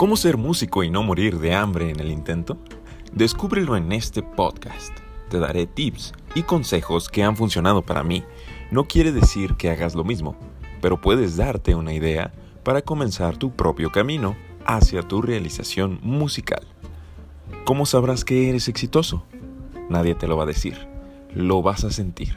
¿Cómo ser músico y no morir de hambre en el intento? Descúbrelo en este podcast. Te daré tips y consejos que han funcionado para mí. No quiere decir que hagas lo mismo, pero puedes darte una idea para comenzar tu propio camino hacia tu realización musical. ¿Cómo sabrás que eres exitoso? Nadie te lo va a decir, lo vas a sentir.